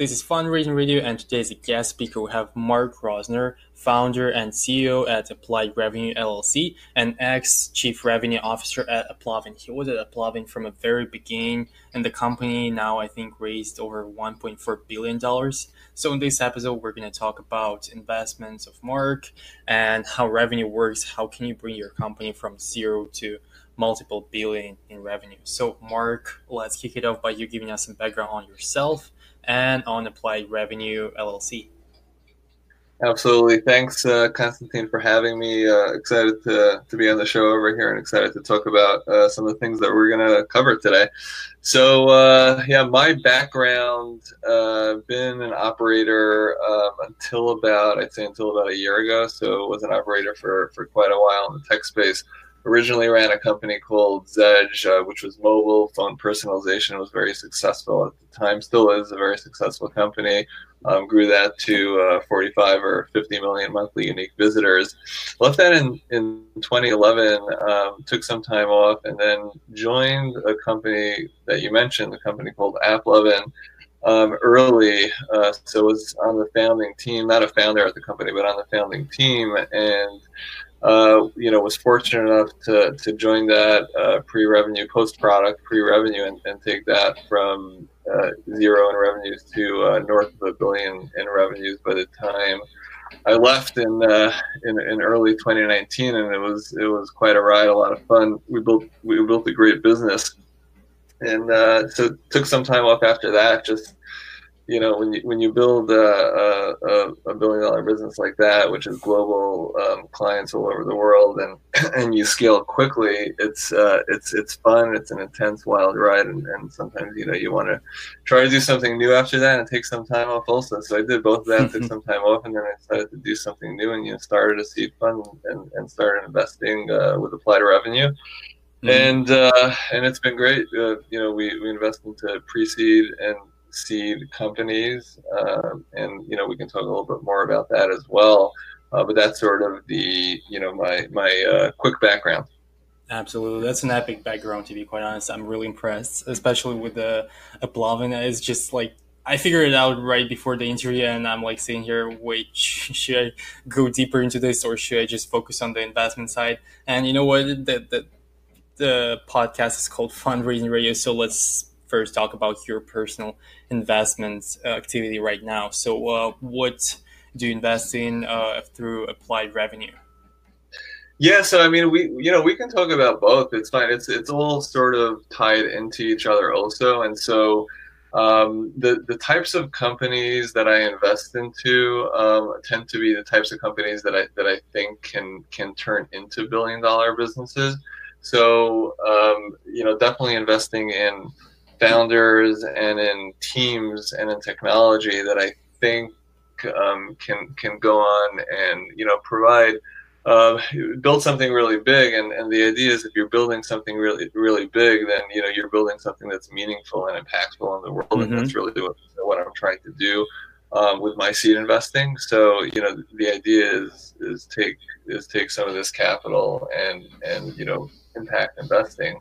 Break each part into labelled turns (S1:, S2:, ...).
S1: This is Fundraising Radio, and today's guest speaker we have Mark Rosner, founder and CEO at Applied Revenue LLC, and ex Chief Revenue Officer at AppLovin. He was at AppLovin from the very beginning, and the company now I think raised over 1.4 billion dollars. So in this episode, we're going to talk about investments of Mark and how revenue works. How can you bring your company from zero to multiple billion in revenue? So Mark, let's kick it off by you giving us some background on yourself and on Applied Revenue LLC.
S2: Absolutely. Thanks, uh, Constantine, for having me. Uh, excited to, to be on the show over here and excited to talk about uh, some of the things that we're going to cover today. So, uh, yeah, my background, uh, been an operator um, until about, I'd say until about a year ago. So, was an operator for, for quite a while in the tech space originally ran a company called Zedge, uh, which was mobile phone personalization. Was very successful at the time, still is a very successful company. Um, grew that to uh, 45 or 50 million monthly unique visitors. Left that in, in 2011, um, took some time off, and then joined a company that you mentioned, a company called AppLovin. Um, early, uh, so was on the founding team, not a founder at the company, but on the founding team, and uh, you know, was fortunate enough to, to join that uh, pre-revenue, post-product, pre-revenue, and, and take that from uh, zero in revenues to uh, north of a billion in revenues by the time I left in, uh, in in early 2019, and it was it was quite a ride, a lot of fun. We built we built a great business, and uh, so took some time off after that, just you know when you when you build a, a, a billion dollar business like that, which is global um, clients all over the world, and and you scale quickly, it's uh, it's it's fun. It's an intense, wild ride, and, and sometimes you know you want to try to do something new after that and take some time off also. So I did both of that, took some time off, and then I decided to do something new, and you know started a seed fund and, and started investing uh, with applied revenue. Mm-hmm. And uh, and it's been great. Uh, you know, we, we invest into pre-seed and seed companies, um, and you know we can talk a little bit more about that as well. Uh, but that's sort of the you know my my uh, quick background.
S1: Absolutely, that's an epic background. To be quite honest, I'm really impressed, especially with the AppLovin. It's just like I figured it out right before the interview, and I'm like sitting here, wait, should I go deeper into this, or should I just focus on the investment side? And you know what, the the, the podcast is called Fundraising Radio, so let's first talk about your personal investment uh, activity right now. So, uh, what do you invest in uh, through applied revenue?
S2: Yeah, so I mean, we you know we can talk about both. It's fine. It's it's all sort of tied into each other also, and so um, the the types of companies that I invest into um, tend to be the types of companies that I that I think can can turn into billion dollar businesses. So um, you know, definitely investing in founders and in teams and in technology that I think um, can can go on and you know provide uh, build something really big. And, and the idea is if you're building something really really big then you know you're building something that's meaningful and impactful in the world. Mm-hmm. and that's really what, what I'm trying to do um, with my seed investing. So you know the idea is is take is take some of this capital and and you know impact investing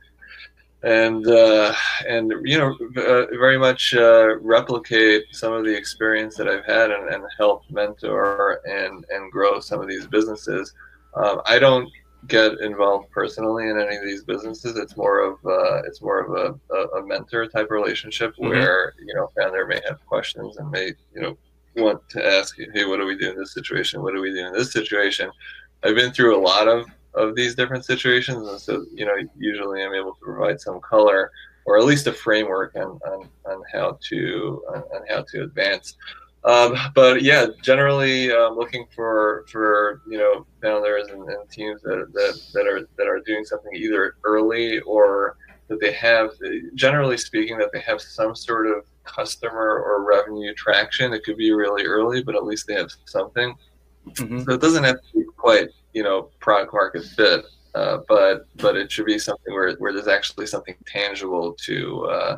S2: and uh, and you know uh, very much uh, replicate some of the experience that I've had and, and help mentor and and grow some of these businesses. Um, I don't get involved personally in any of these businesses. It's more of uh, it's more of a, a, mentor type relationship mm-hmm. where you know founder may have questions and may you know want to ask hey what do we do in this situation what do we do in this situation I've been through a lot of of these different situations. And so, you know, usually I'm able to provide some color or at least a framework on, on, on how to on, on how to advance. Um, but yeah, generally um, looking for for you know founders and, and teams that, that, that are that are doing something either early or that they have generally speaking that they have some sort of customer or revenue traction. It could be really early, but at least they have something. Mm-hmm. So it doesn't have to be quite you know product market fit, uh, but but it should be something where, where there's actually something tangible to uh,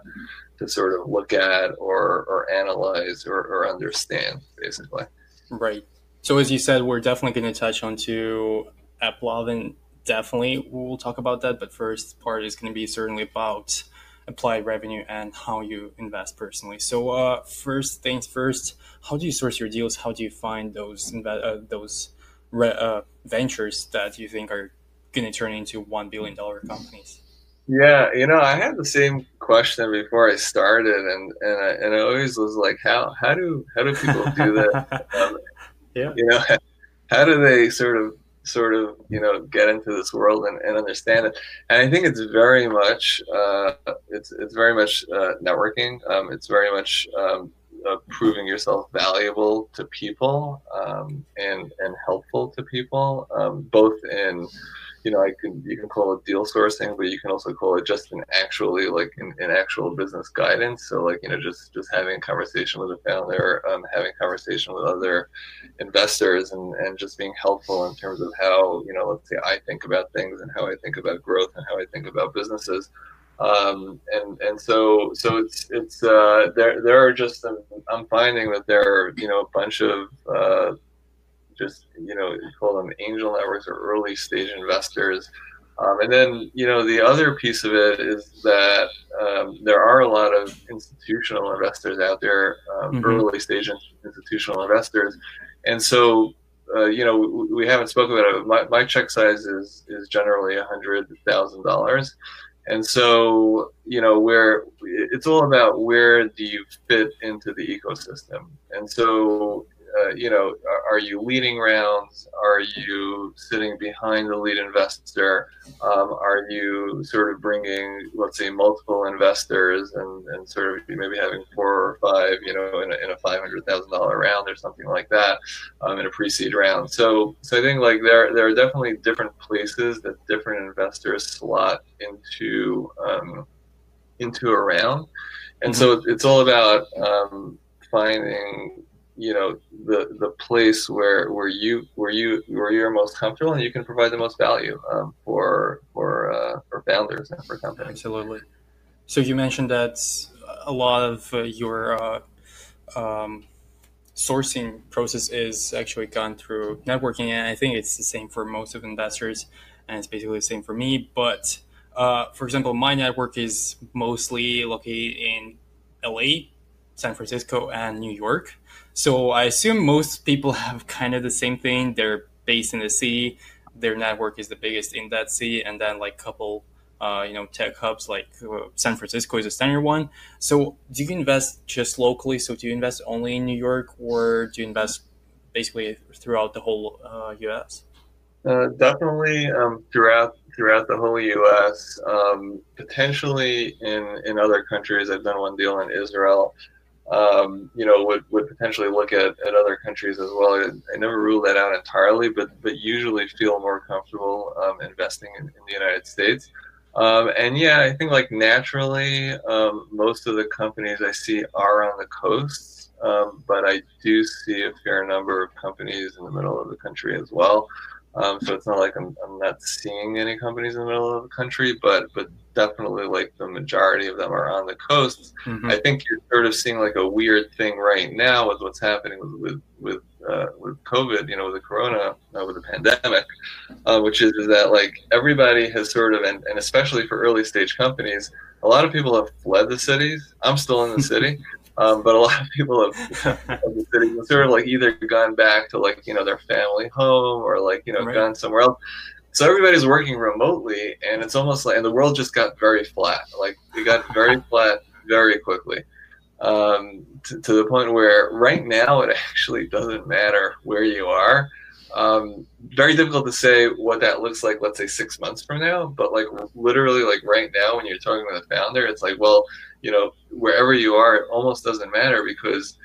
S2: to sort of look at or or analyze or, or understand basically.
S1: Right. So as you said, we're definitely going to touch on to AppLovin. Definitely, we'll talk about that. But first part is going to be certainly about applied revenue and how you invest personally. So, uh, first things first, how do you source your deals? How do you find those uh, those uh, ventures that you think are going to turn into one billion dollar companies?
S2: Yeah, you know, I had the same question before I started, and and I, and I always was like, how how do how do people do that? um,
S1: yeah,
S2: you know, how do they sort of sort of you know get into this world and, and understand it and i think it's very much uh, it's it's very much uh, networking um, it's very much um, uh, proving yourself valuable to people um, and and helpful to people um, both in you know, I can you can call it deal sourcing, but you can also call it just an actually like an, an actual business guidance. So like you know, just just having a conversation with a founder, um, having conversation with other investors, and and just being helpful in terms of how you know, let's say I think about things and how I think about growth and how I think about businesses. Um, and and so so it's it's uh, there there are just I'm finding that there are you know a bunch of uh, just you know you call them angel networks or early stage investors. Um, and then you know the other piece of it is that um, there are a lot of institutional investors out there, um, mm-hmm. early stage institutional investors, and so uh, you know we, we haven't spoken about it. My, my check size is is generally a hundred thousand dollars, and so you know where it's all about where do you fit into the ecosystem, and so uh, you know, are, you leading rounds? Are you sitting behind the lead investor? Um, are you sort of bringing, let's say, multiple investors and, and sort of maybe having four or five, you know, in a, in a five hundred thousand dollar round or something like that, um, in a pre-seed round. So, so I think like there there are definitely different places that different investors slot into um, into a round, and mm-hmm. so it's all about um, finding you know the the place where where you where you where you're most comfortable and you can provide the most value um, for for uh, for founders and for companies.
S1: Absolutely. So you mentioned that a lot of uh, your uh, um, sourcing process is actually gone through networking, and I think it's the same for most of investors, and it's basically the same for me. But uh, for example, my network is mostly located in LA, San Francisco, and New York. So I assume most people have kind of the same thing. They're based in the city. Their network is the biggest in that city, and then like couple, uh, you know, tech hubs like uh, San Francisco is a standard one. So do you invest just locally? So do you invest only in New York, or do you invest basically throughout the whole uh, U.S.?
S2: Uh, definitely um, throughout throughout the whole U.S. Um, potentially in in other countries. I've done one deal in Israel um, you know, would, would potentially look at, at other countries as well. I, I never rule that out entirely, but but usually feel more comfortable um, investing in, in, the United States. Um, and yeah, I think like naturally, um, most of the companies I see are on the coasts, um, but I do see a fair number of companies in the middle of the country as well. Um, so it's not like I'm, I'm not seeing any companies in the middle of the country, but but definitely like the majority of them are on the coasts. Mm-hmm. I think you're sort of seeing like a weird thing right now with what's happening with with with, uh, with COVID, you know, with the corona, uh, with the pandemic, uh, which is, is that like everybody has sort of, and, and especially for early stage companies, a lot of people have fled the cities. I'm still in the city. Um, but a lot of people have, have sort of like either gone back to like you know their family home or like you know right. gone somewhere else. So everybody's working remotely, and it's almost like and the world just got very flat. Like it got very flat very quickly, um, to, to, the point where right now it actually doesn't matter where you are. Um, very difficult to say what that looks like. Let's say six months from now, but like literally, like right now, when you're talking with a founder, it's like, well, you know, wherever you are, it almost doesn't matter because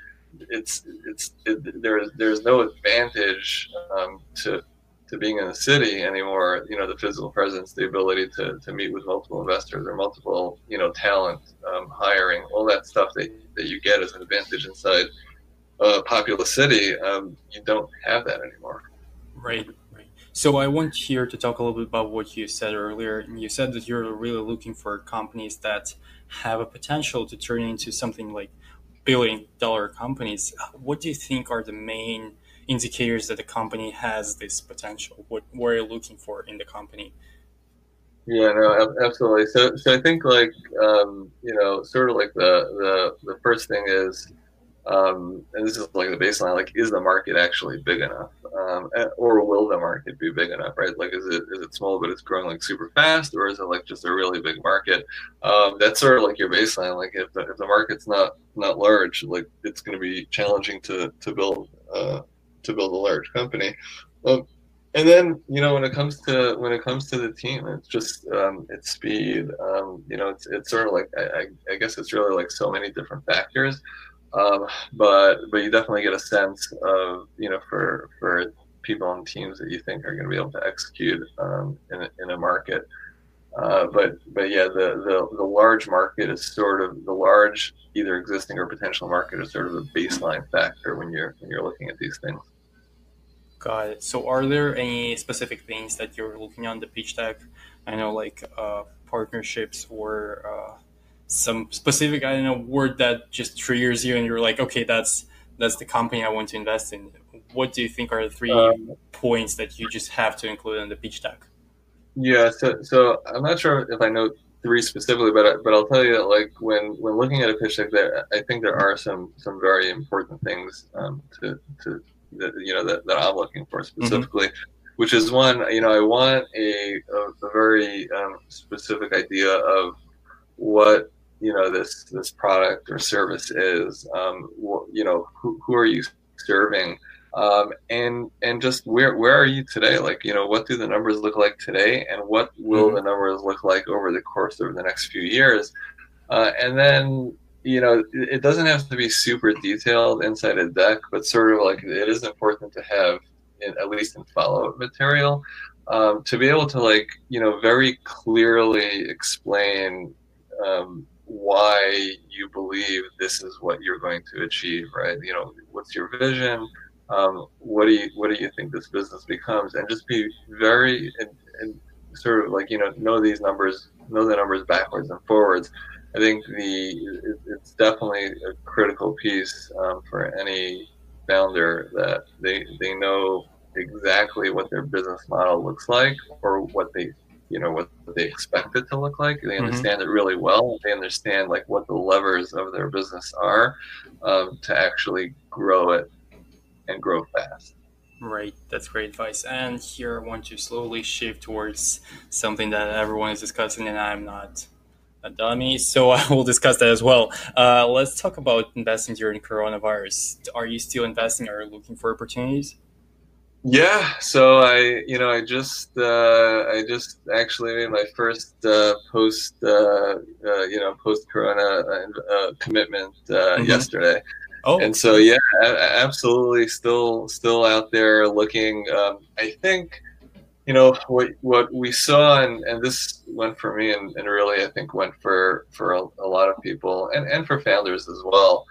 S2: it's it's it, there's there's no advantage um, to to being in the city anymore. You know, the physical presence, the ability to, to meet with multiple investors or multiple you know talent um, hiring, all that stuff that that you get as an advantage inside a populous city. Um, you don't have that anymore.
S1: Right. Right. So I want here to talk a little bit about what you said earlier. And you said that you're really looking for companies that have a potential to turn into something like billion dollar companies. What do you think are the main indicators that the company has this potential? What, are you looking for in the company?
S2: Yeah, no, absolutely. So, so I think like um, you know, sort of like the the the first thing is, um, and this is like the baseline. Like, is the market actually big enough, um, or will the market be big enough? Right? Like, is it is it small but it's growing like super fast, or is it like just a really big market? Um, that's sort of like your baseline. Like, if the, if the market's not not large, like it's going to be challenging to to build uh, to build a large company. Um, and then you know when it comes to when it comes to the team it's just um, it's speed um, you know it's, it's sort of like I, I, guess it's really like so many different factors um, but but you definitely get a sense of you know for for people on teams that you think are going to be able to execute um, in, a, in a market uh, but but yeah the, the the large market is sort of the large either existing or potential market is sort of a baseline factor when you're when you're looking at these things
S1: Got it. So, are there any specific things that you're looking on the pitch deck? I know, like uh, partnerships or uh, some specific, I don't know, word that just triggers you, and you're like, okay, that's that's the company I want to invest in. What do you think are the three um, points that you just have to include in the pitch deck?
S2: Yeah, so so I'm not sure if I know three specifically, but I, but I'll tell you that like when when looking at a pitch deck, there I think there are some some very important things um, to to that you know that, that I'm looking for mm-hmm. specifically. Mm-hmm. Which is one, you know, I want a, a, a very um, specific idea of what you know this this product or service is. Um, wh- you know, who, who are you serving? Um, and and just where where are you today? Like you know, what do the numbers look like today, and what will mm-hmm. the numbers look like over the course of the next few years? Uh, and then you know, it doesn't have to be super detailed inside a deck, but sort of like it is important to have, in, at least in follow-up material, um, to be able to like, you know, very clearly explain um, why you believe this is what you're going to achieve, right? You know, what's your vision? Um, what do you what do you think this business becomes? And just be very and, and sort of like you know know these numbers, know the numbers backwards and forwards I think the it's definitely a critical piece um, for any founder that they they know exactly what their business model looks like or what they you know what they expect it to look like. They mm-hmm. understand mm-hmm. it really well. They understand like what the levers of their business are um, to actually grow it and grow fast.
S1: Right, that's great advice. And here I want to slowly shift towards something that everyone is discussing, and I'm not a dummy. So I will discuss that as well. Uh, let's talk about investing during coronavirus. Are you still investing or looking for opportunities?
S2: Yeah, so I, you know, I just, uh, I just actually made my first uh, post, uh, uh you know, post Corona uh, commitment uh, mm-hmm. yesterday. Oh, and so yeah, absolutely, still, still out there looking. Um, I think you know what what we saw and, and this went for me and, and really i think went for for a, a lot of people and, and for founders as well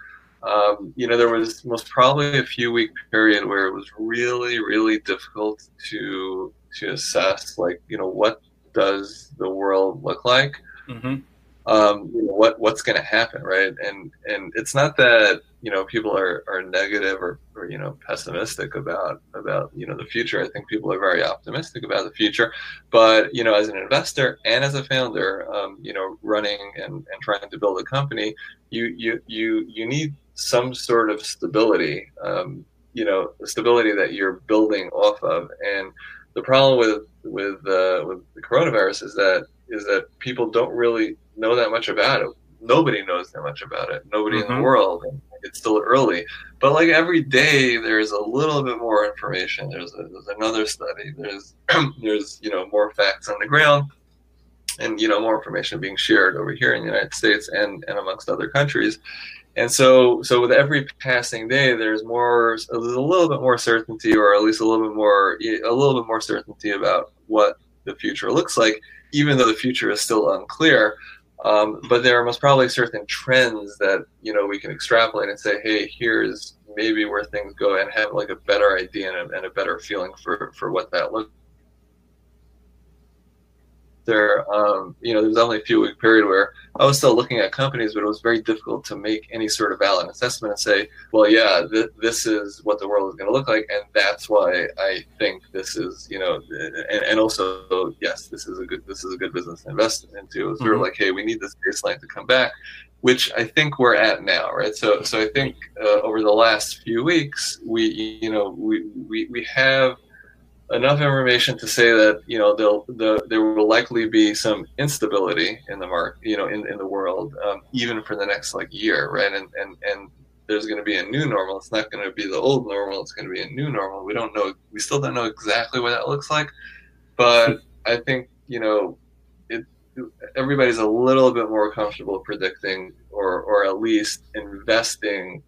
S2: um, you know there was most probably a few week period where it was really really difficult to to assess like you know what does the world look like mm-hmm um, you know, what what's going to happen, right? And and it's not that you know people are, are negative or, or you know pessimistic about about you know the future. I think people are very optimistic about the future, but you know as an investor and as a founder, um, you know running and, and trying to build a company, you you you you need some sort of stability. Um, you know, stability that you're building off of, and the problem with with uh, with the coronavirus is that is that people don't really know that much about it. Nobody knows that much about it. Nobody mm-hmm. in the mm-hmm. world. It's still early, but like every day, there's a little bit more information. There's, a, there's another study. There's there's you know more facts on the ground, and you know more information being shared over here in the United States and and amongst other countries. And so, so with every passing day, there's more, there's a little bit more certainty, or at least a little bit more, a little bit more certainty about what the future looks like, even though the future is still unclear. Um, but there are most probably certain trends that you know we can extrapolate and say, hey, here's maybe where things go, and have like a better idea and a, and a better feeling for for what that looks. Investor, um, you know, there's only a few week period where I was still looking at companies, but it was very difficult to make any sort of valid assessment and say, well, yeah, th- this is what the world is going to look like, and that's why I think this is, you know, and, and also, yes, this is a good this is a good business to invest into. It's sort of mm-hmm. like, hey, we need this baseline to come back, which I think we're at now, right? So, so I think uh, over the last few weeks, we, you know, we we, we have enough information to say that you know there'll the, there will likely be some instability in the market you know in, in the world um, even for the next like year right? And and and there's going to be a new normal. It's not going to be the old normal. It's going to be a new normal. We don't know we still don't know exactly what that looks like. But i think you know it everybody's a little bit more comfortable predicting or or at least investing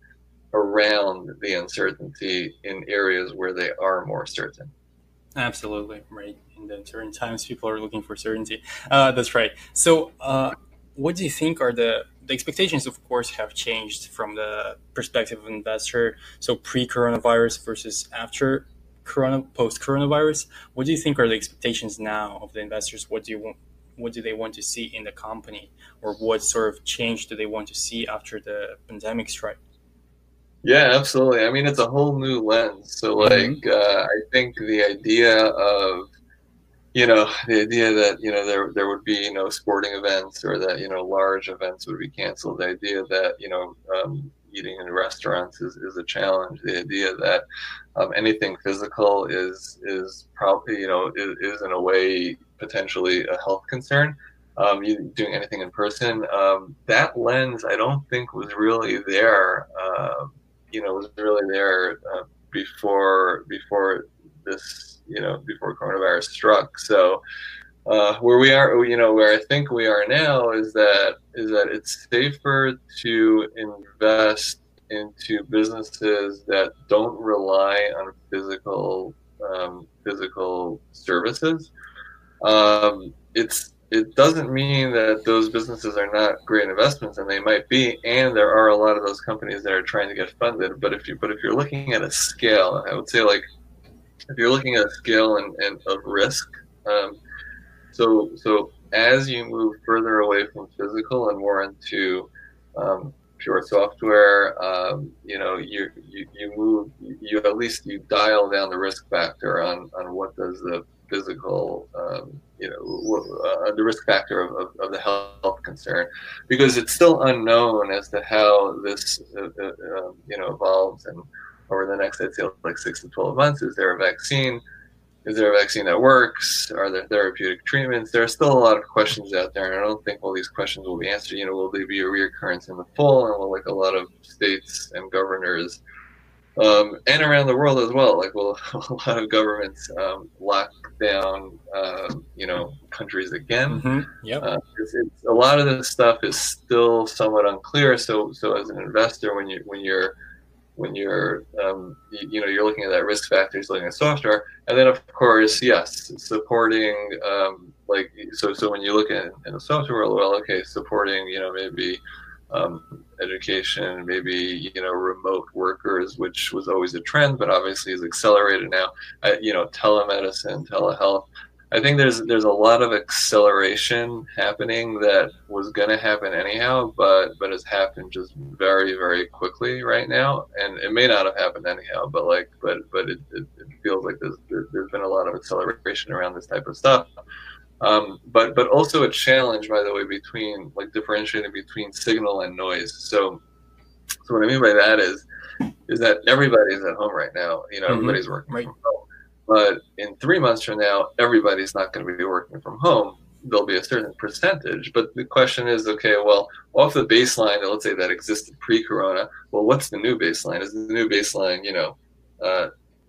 S2: around the uncertainty in areas where they are more certain
S1: Absolutely right. In the certain times, people are looking for certainty. Uh, that's right. So, uh, what do you think are the the expectations? Of course, have changed from the perspective of investor. So, pre-coronavirus versus after corona, post-coronavirus. What do you think are the expectations now of the investors? What do you want? What do they want to see in the company, or what sort of change do they want to see after the pandemic strike?
S2: Yeah, absolutely. I mean, it's a whole new lens. So, mm-hmm. like, mm-hmm. uh, I think the idea of, you know, the idea that you know there there would be no sporting events or that you know large events would be canceled. The idea that you know um, eating in restaurants is, is a challenge. The idea that um, anything physical is is probably you know is, is in a way potentially a health concern. Um, you doing anything in person. Um, that lens, I don't think was really there uh, you know was really there uh, before before this you know before coronavirus struck. So uh, where we are, you know, where I think we are now is that is that it's safer to invest into businesses that don't rely on physical um, physical services. Um, it's it doesn't mean that those businesses are not great investments, and they might be. And there are a lot of those companies that are trying to get funded. But if you but if you're looking at a scale, I would say like if you're looking at a scale and, and of risk, um, so so as you move further away from physical and more into um, pure software, um, you know, you, you you move you at least you dial down the risk factor on on what does the physical, um, you know, uh, the risk factor of, of, of, the health concern, because it's still unknown as to how this, uh, uh, um, you know, evolves and over the next, I'd say, like six to twelve months. Is there a vaccine? Is there a vaccine that works? Are there therapeutic treatments? There are still a lot of questions out there, and I don't think all these questions will be answered. You know, will they be a reoccurrence in the fall? And will like a lot of states and governors um, and around the world as well. Like, well, a lot of governments um, lock down, uh, you know, countries again.
S1: Mm-hmm. Yep. Uh,
S2: a lot of this stuff is still somewhat unclear. So, so as an investor, when you when you're when you're um, you, you, know you're looking at that risk factors, looking at software, and then of course, yes, supporting um, like so. So when you look at in the software world, well, okay, supporting you know maybe um, education, maybe you know remote workers, which was always a trend, but obviously is accelerated now. Uh, you know, telemedicine, telehealth. I think there's there's a lot of acceleration happening that was going to happen anyhow, but but has happened just very very quickly right now, and it may not have happened anyhow, but like but but it, it, it feels like there's there's been a lot of acceleration around this type of stuff. Um, but but also a challenge, by the way, between like differentiating between signal and noise. So so what I mean by that is is that everybody's at home right now. You know, mm-hmm. everybody's working right. from home. But in three months from now, everybody's not going to be working from home. There'll be a certain percentage. But the question is, okay, well, off the baseline, let's say that existed pre-corona. Well, what's the new baseline? Is the new baseline, you know, uh,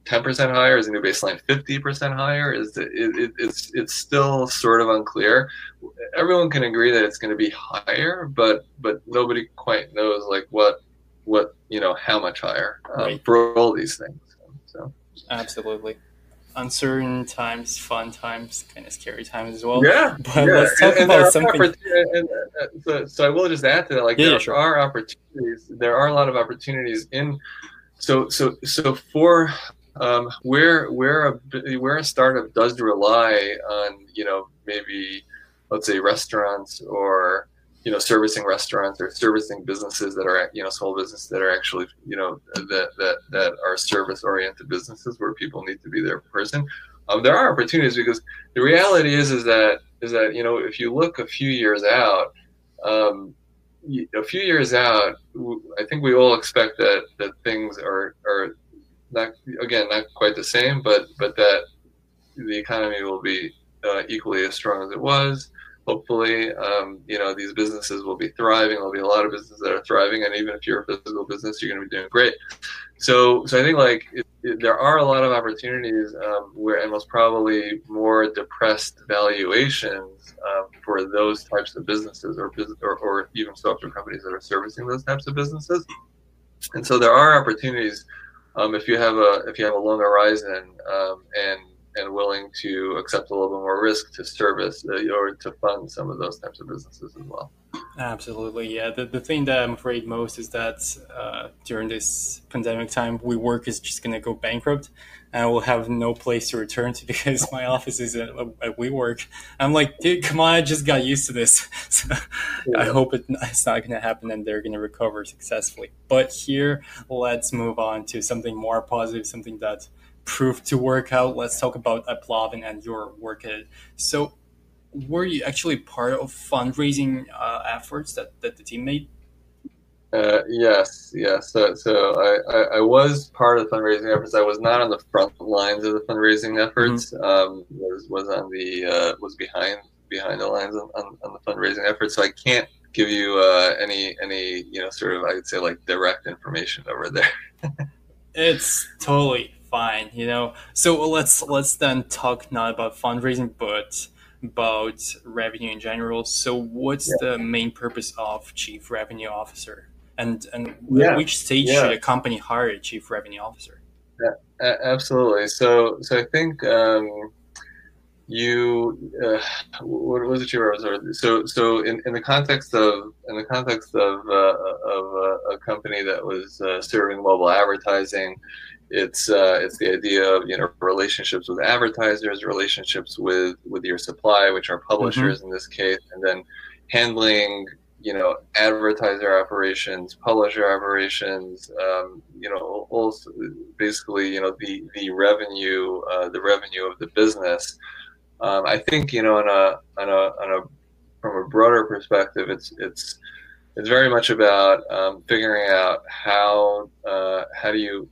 S2: 10% higher? Is the new baseline 50% higher? Is it, it, it's it's still sort of unclear. Everyone can agree that it's going to be higher, but but nobody quite knows like what what you know how much higher um, right. for all these things. So
S1: absolutely. Uncertain times, fun times, kind of scary times as well.
S2: Yeah,
S1: but
S2: yeah.
S1: let's talk
S2: and,
S1: about something.
S2: And, uh, so, so I will just add to that, like yeah, there sure. are opportunities. There are a lot of opportunities in so so so for um, where where a where a startup does rely on you know maybe let's say restaurants or you know servicing restaurants or servicing businesses that are you know small businesses that are actually you know that that that are service oriented businesses where people need to be there person um, there are opportunities because the reality is is that is that you know if you look a few years out um, a few years out i think we all expect that that things are are not again not quite the same but but that the economy will be uh, equally as strong as it was. Hopefully um, you know these businesses will be thriving. There'll be a lot of businesses that are thriving and even if you're a physical business you're going to be doing great. So so i think like it, it, there are a lot of opportunities um, where and most probably more depressed valuations um, for those types of businesses or, or or even software companies that are servicing those types of businesses. And so there are opportunities um, if you have a if you have a long horizon um, and and willing to accept a little bit more risk to service uh, or to fund some of those types of businesses as well.
S1: Absolutely, yeah. The, the thing that I'm afraid most is that uh, during this pandemic time, WeWork is just going to go bankrupt and we'll have no place to return to because my office is at, at WeWork. I'm like, dude, come on, I just got used to this. So yeah. I hope it, it's not going to happen and they're going to recover successfully. But here, let's move on to something more positive, something that proved to work out. Let's talk about AppLovin and your work at it. So, were you actually part of fundraising uh, efforts that, that the team made?
S2: Uh, yes, yes. So, so I, I, I, was part of the fundraising efforts. I was not on the front lines of the fundraising efforts. Mm-hmm. Um, was was on the uh, was behind behind the lines on, on, on, the fundraising efforts. So I can't give you uh, any any you know sort of I would say like direct information over there.
S1: it's totally fine, you know. So let's let's then talk not about fundraising, but about revenue in general. So what's yeah. the main purpose of chief revenue officer, and and yeah. which stage yeah. should a company hire a chief revenue officer?
S2: Yeah, absolutely. So so I think. Um, you uh, what was it you were so so in, in the context of in the context of uh, of uh, a company that was uh, serving mobile advertising it's uh, it's the idea of you know relationships with advertisers, relationships with with your supply, which are publishers mm-hmm. in this case, and then handling you know advertiser operations, publisher operations, um, you know also basically you know the the revenue uh, the revenue of the business. Um, I think you know on a on a on a from a broader perspective, it's it's it's very much about um, figuring out how uh, how do you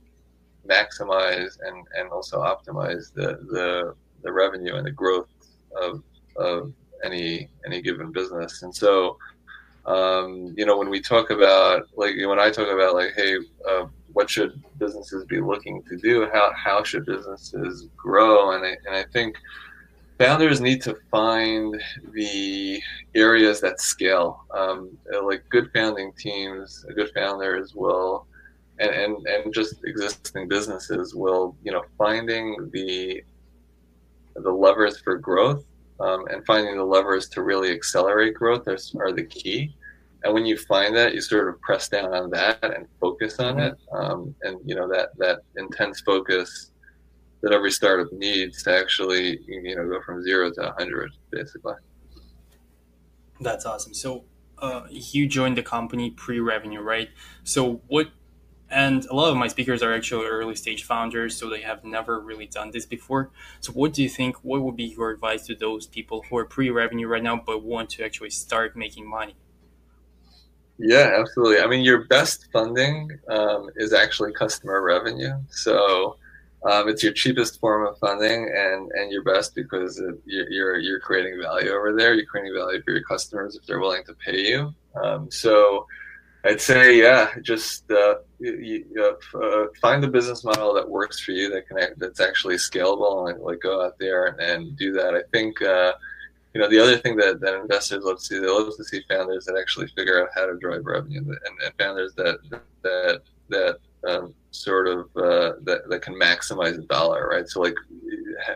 S2: maximize and, and also optimize the, the, the revenue and the growth of, of any any given business. And so, um, you know, when we talk about like when I talk about like, hey, uh, what should businesses be looking to do? How how should businesses grow? And I, and I think founders need to find the areas that scale. Um, like good founding teams, good founders will and, and, and just existing businesses will, you know, finding the the levers for growth um, and finding the levers to really accelerate growth are, are the key. And when you find that, you sort of press down on that and focus on it. Um, and you know that that intense focus that every startup needs to actually you know go from zero to 100 basically.
S1: That's awesome. So uh, you joined the company pre-revenue, right? So what and a lot of my speakers are actually early stage founders so they have never really done this before. So what do you think what would be your advice to those people who are pre-revenue right now but want to actually start making money?
S2: Yeah absolutely. I mean your best funding um, is actually customer revenue. So um, it's your cheapest form of funding and and your best because it, you're you're creating value over there. You're creating value for your customers if they're willing to pay you. Um, so I'd say, yeah, just uh, you, you, uh, find the business model that works for you that can that's actually scalable and like go out there and, and do that. I think uh, you know the other thing that, that investors love to see they love to see founders that actually figure out how to drive revenue and, and founders that that that um, sort of uh, that that can maximize a dollar, right? So like,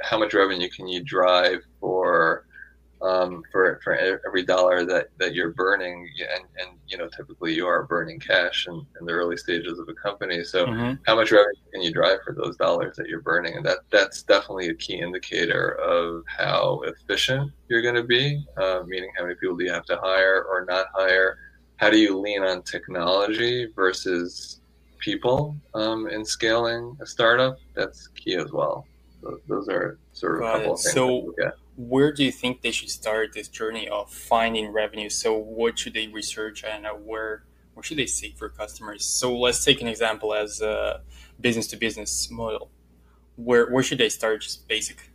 S2: how much revenue can you drive for um, for for every dollar that, that you're burning, and, and you know typically you are burning cash in, in the early stages of a company. So mm-hmm. how much revenue can you drive for those dollars that you're burning? And that that's definitely a key indicator of how efficient you're going to be. Uh, meaning how many people do you have to hire or not hire? How do you lean on technology versus people um, in scaling a startup? That's key as well. So those are sort of a couple of things.
S1: So where do you think they should start this journey of finding revenue? So what should they research and uh, where where should they seek for customers? So let's take an example as a business to business model. Where where should they start? Just basic.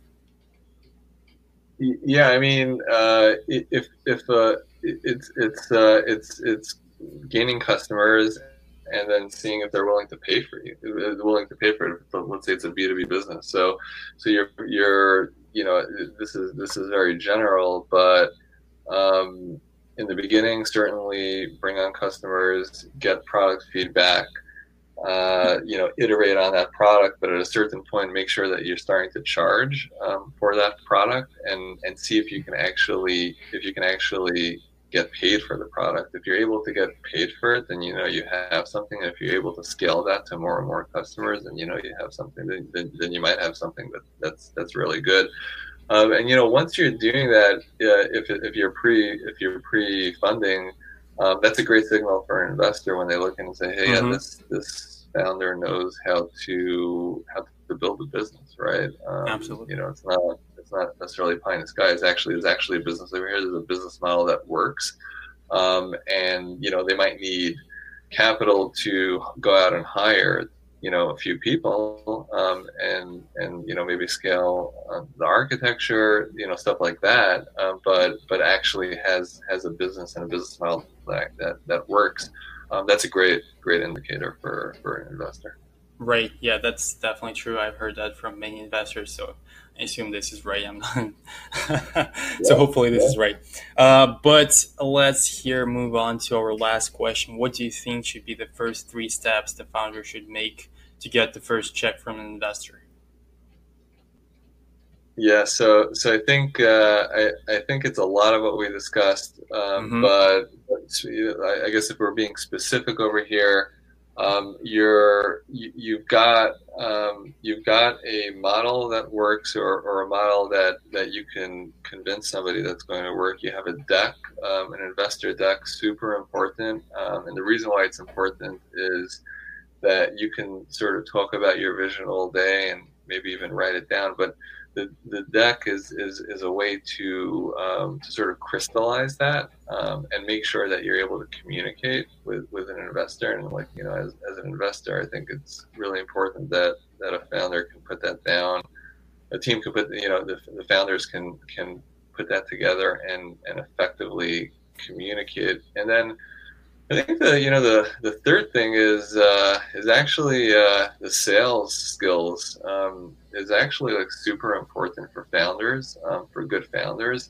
S2: Yeah, I mean, uh, if if uh, it's it's uh, it's it's gaining customers and then seeing if they're willing to pay for you, willing to pay for it. Let's say it's a B two B business. So so you're you're you know this is this is very general, but um, in the beginning, certainly bring on customers, get product feedback, uh, you know, iterate on that product, but at a certain point, make sure that you're starting to charge um, for that product, and and see if you can actually if you can actually get paid for the product. If you're able to get paid for it, then you know you have something. If you're able to scale that to more and more customers, then you know you have something. Then, then, then you might have something that that's that's really good. Um, and you know, once you're doing that, uh, if if you're pre if you're pre funding, um, that's a great signal for an investor when they look in and say, hey, mm-hmm. yeah, this this founder knows how to how to build a business, right?
S1: Um, Absolutely.
S2: You know, it's not it's not necessarily pie in the sky. It's actually it's actually a business over here. There's a business model that works, um, and you know they might need capital to go out and hire you know a few people um, and and you know maybe scale uh, the architecture you know stuff like that. Uh, but but actually has has a business and a business model that that, that works. Um, that's a great great indicator for for an investor.
S1: Right. Yeah that's definitely true. I've heard that from many investors. So assume this is right. I'm not. so hopefully this yeah. is right. Uh, but let's here move on to our last question. What do you think should be the first three steps the founder should make to get the first check from an investor?
S2: Yeah, so so I think uh, I I think it's a lot of what we discussed, um, mm-hmm. but I guess if we're being specific over here, um, you're you, you've got um, you've got a model that works or, or a model that that you can convince somebody that's going to work. You have a deck um, an investor deck super important. Um, and the reason why it's important is that you can sort of talk about your vision all day and maybe even write it down but the, the deck is, is, is a way to, um, to sort of crystallize that um, and make sure that you're able to communicate with, with an investor. And like, you know, as, as an investor, I think it's really important that, that a founder can put that down. A team can put, you know, the, the founders can, can put that together and, and effectively communicate. And then I think the you know the the third thing is uh, is actually uh, the sales skills um, is actually like super important for founders um, for good founders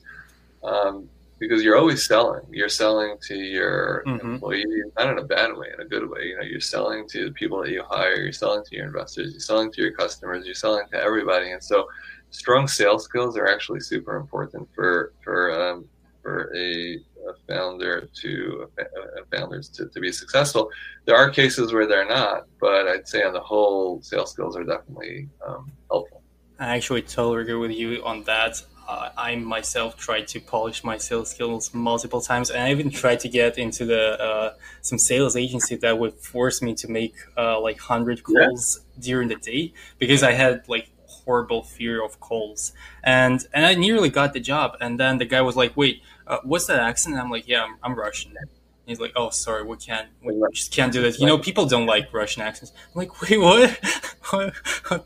S2: um, because you're always selling. You're selling to your mm-hmm. employees not in a bad way in a good way. You know you're selling to the people that you hire you're selling to your investors you're selling to your customers you're selling to everybody. And so strong sales skills are actually super important for for um, for a a founder to a founders to, to be successful. There are cases where they're not, but I'd say on the whole, sales skills are definitely um, helpful.
S1: I actually totally agree with you on that. Uh, I myself tried to polish my sales skills multiple times, and I even tried to get into the uh, some sales agency that would force me to make uh, like hundred calls yeah. during the day because I had like horrible fear of calls, and and I nearly got the job. And then the guy was like, "Wait, uh, what's that accent? And I'm like, yeah, I'm, I'm Russian. And he's like, oh, sorry, we can't, we just can't do this. You know, people don't like Russian accents. I'm like, wait, what? what,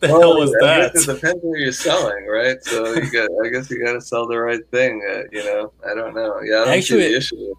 S1: the well, hell was
S2: that? It depends where you're selling, right? So you got, I guess you got to sell the right thing. Uh, you know, I don't know. Yeah, I
S1: actually,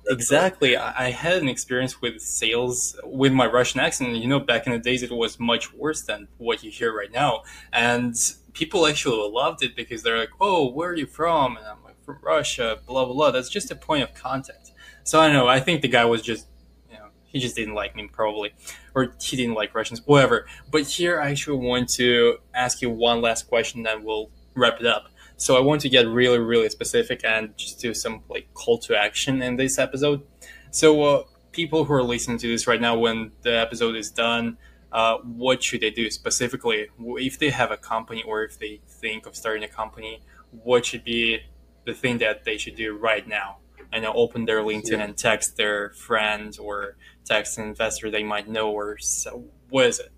S1: exactly. I, I had an experience with sales with my Russian accent. You know, back in the days, it was much worse than what you hear right now, and people actually loved it because they're like, "Oh, where are you from?" And I'm like, from Russia, blah blah blah. That's just a point of contact. So I don't know. I think the guy was just, you know, he just didn't like me probably, or he didn't like Russians, whatever. But here I actually want to ask you one last question, then we'll wrap it up. So I want to get really, really specific and just do some like call to action in this episode. So uh, people who are listening to this right now, when the episode is done, uh, what should they do specifically if they have a company or if they think of starting a company? What should be the thing that they should do right now? I know open their LinkedIn yeah. and text their friends or text an investor they might know or so. What is it?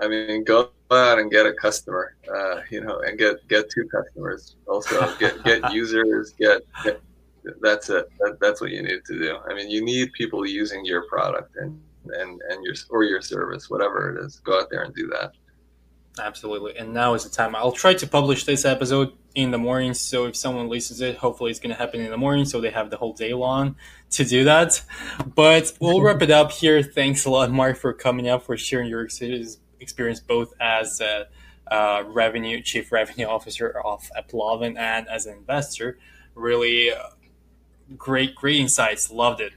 S2: I mean, go out and get a customer, uh, you know, and get get two customers. Also, get get users. Get, get that's it. That, that's what you need to do. I mean, you need people using your product and and and your or your service, whatever it is. Go out there and do that.
S1: Absolutely. And now is the time. I'll try to publish this episode in the morning. So if someone listens it, hopefully it's going to happen in the morning. So they have the whole day long to do that. But we'll wrap it up here. Thanks a lot, Mark, for coming up, for sharing your experience both as a uh, revenue chief revenue officer of AppLovin and as an investor. Really uh, great, great insights. Loved it.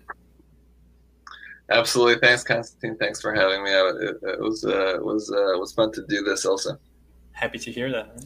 S2: Absolutely. Thanks, Constantine. Thanks for having me. It, it was uh, was uh, was fun to do this. Also,
S1: happy to hear that.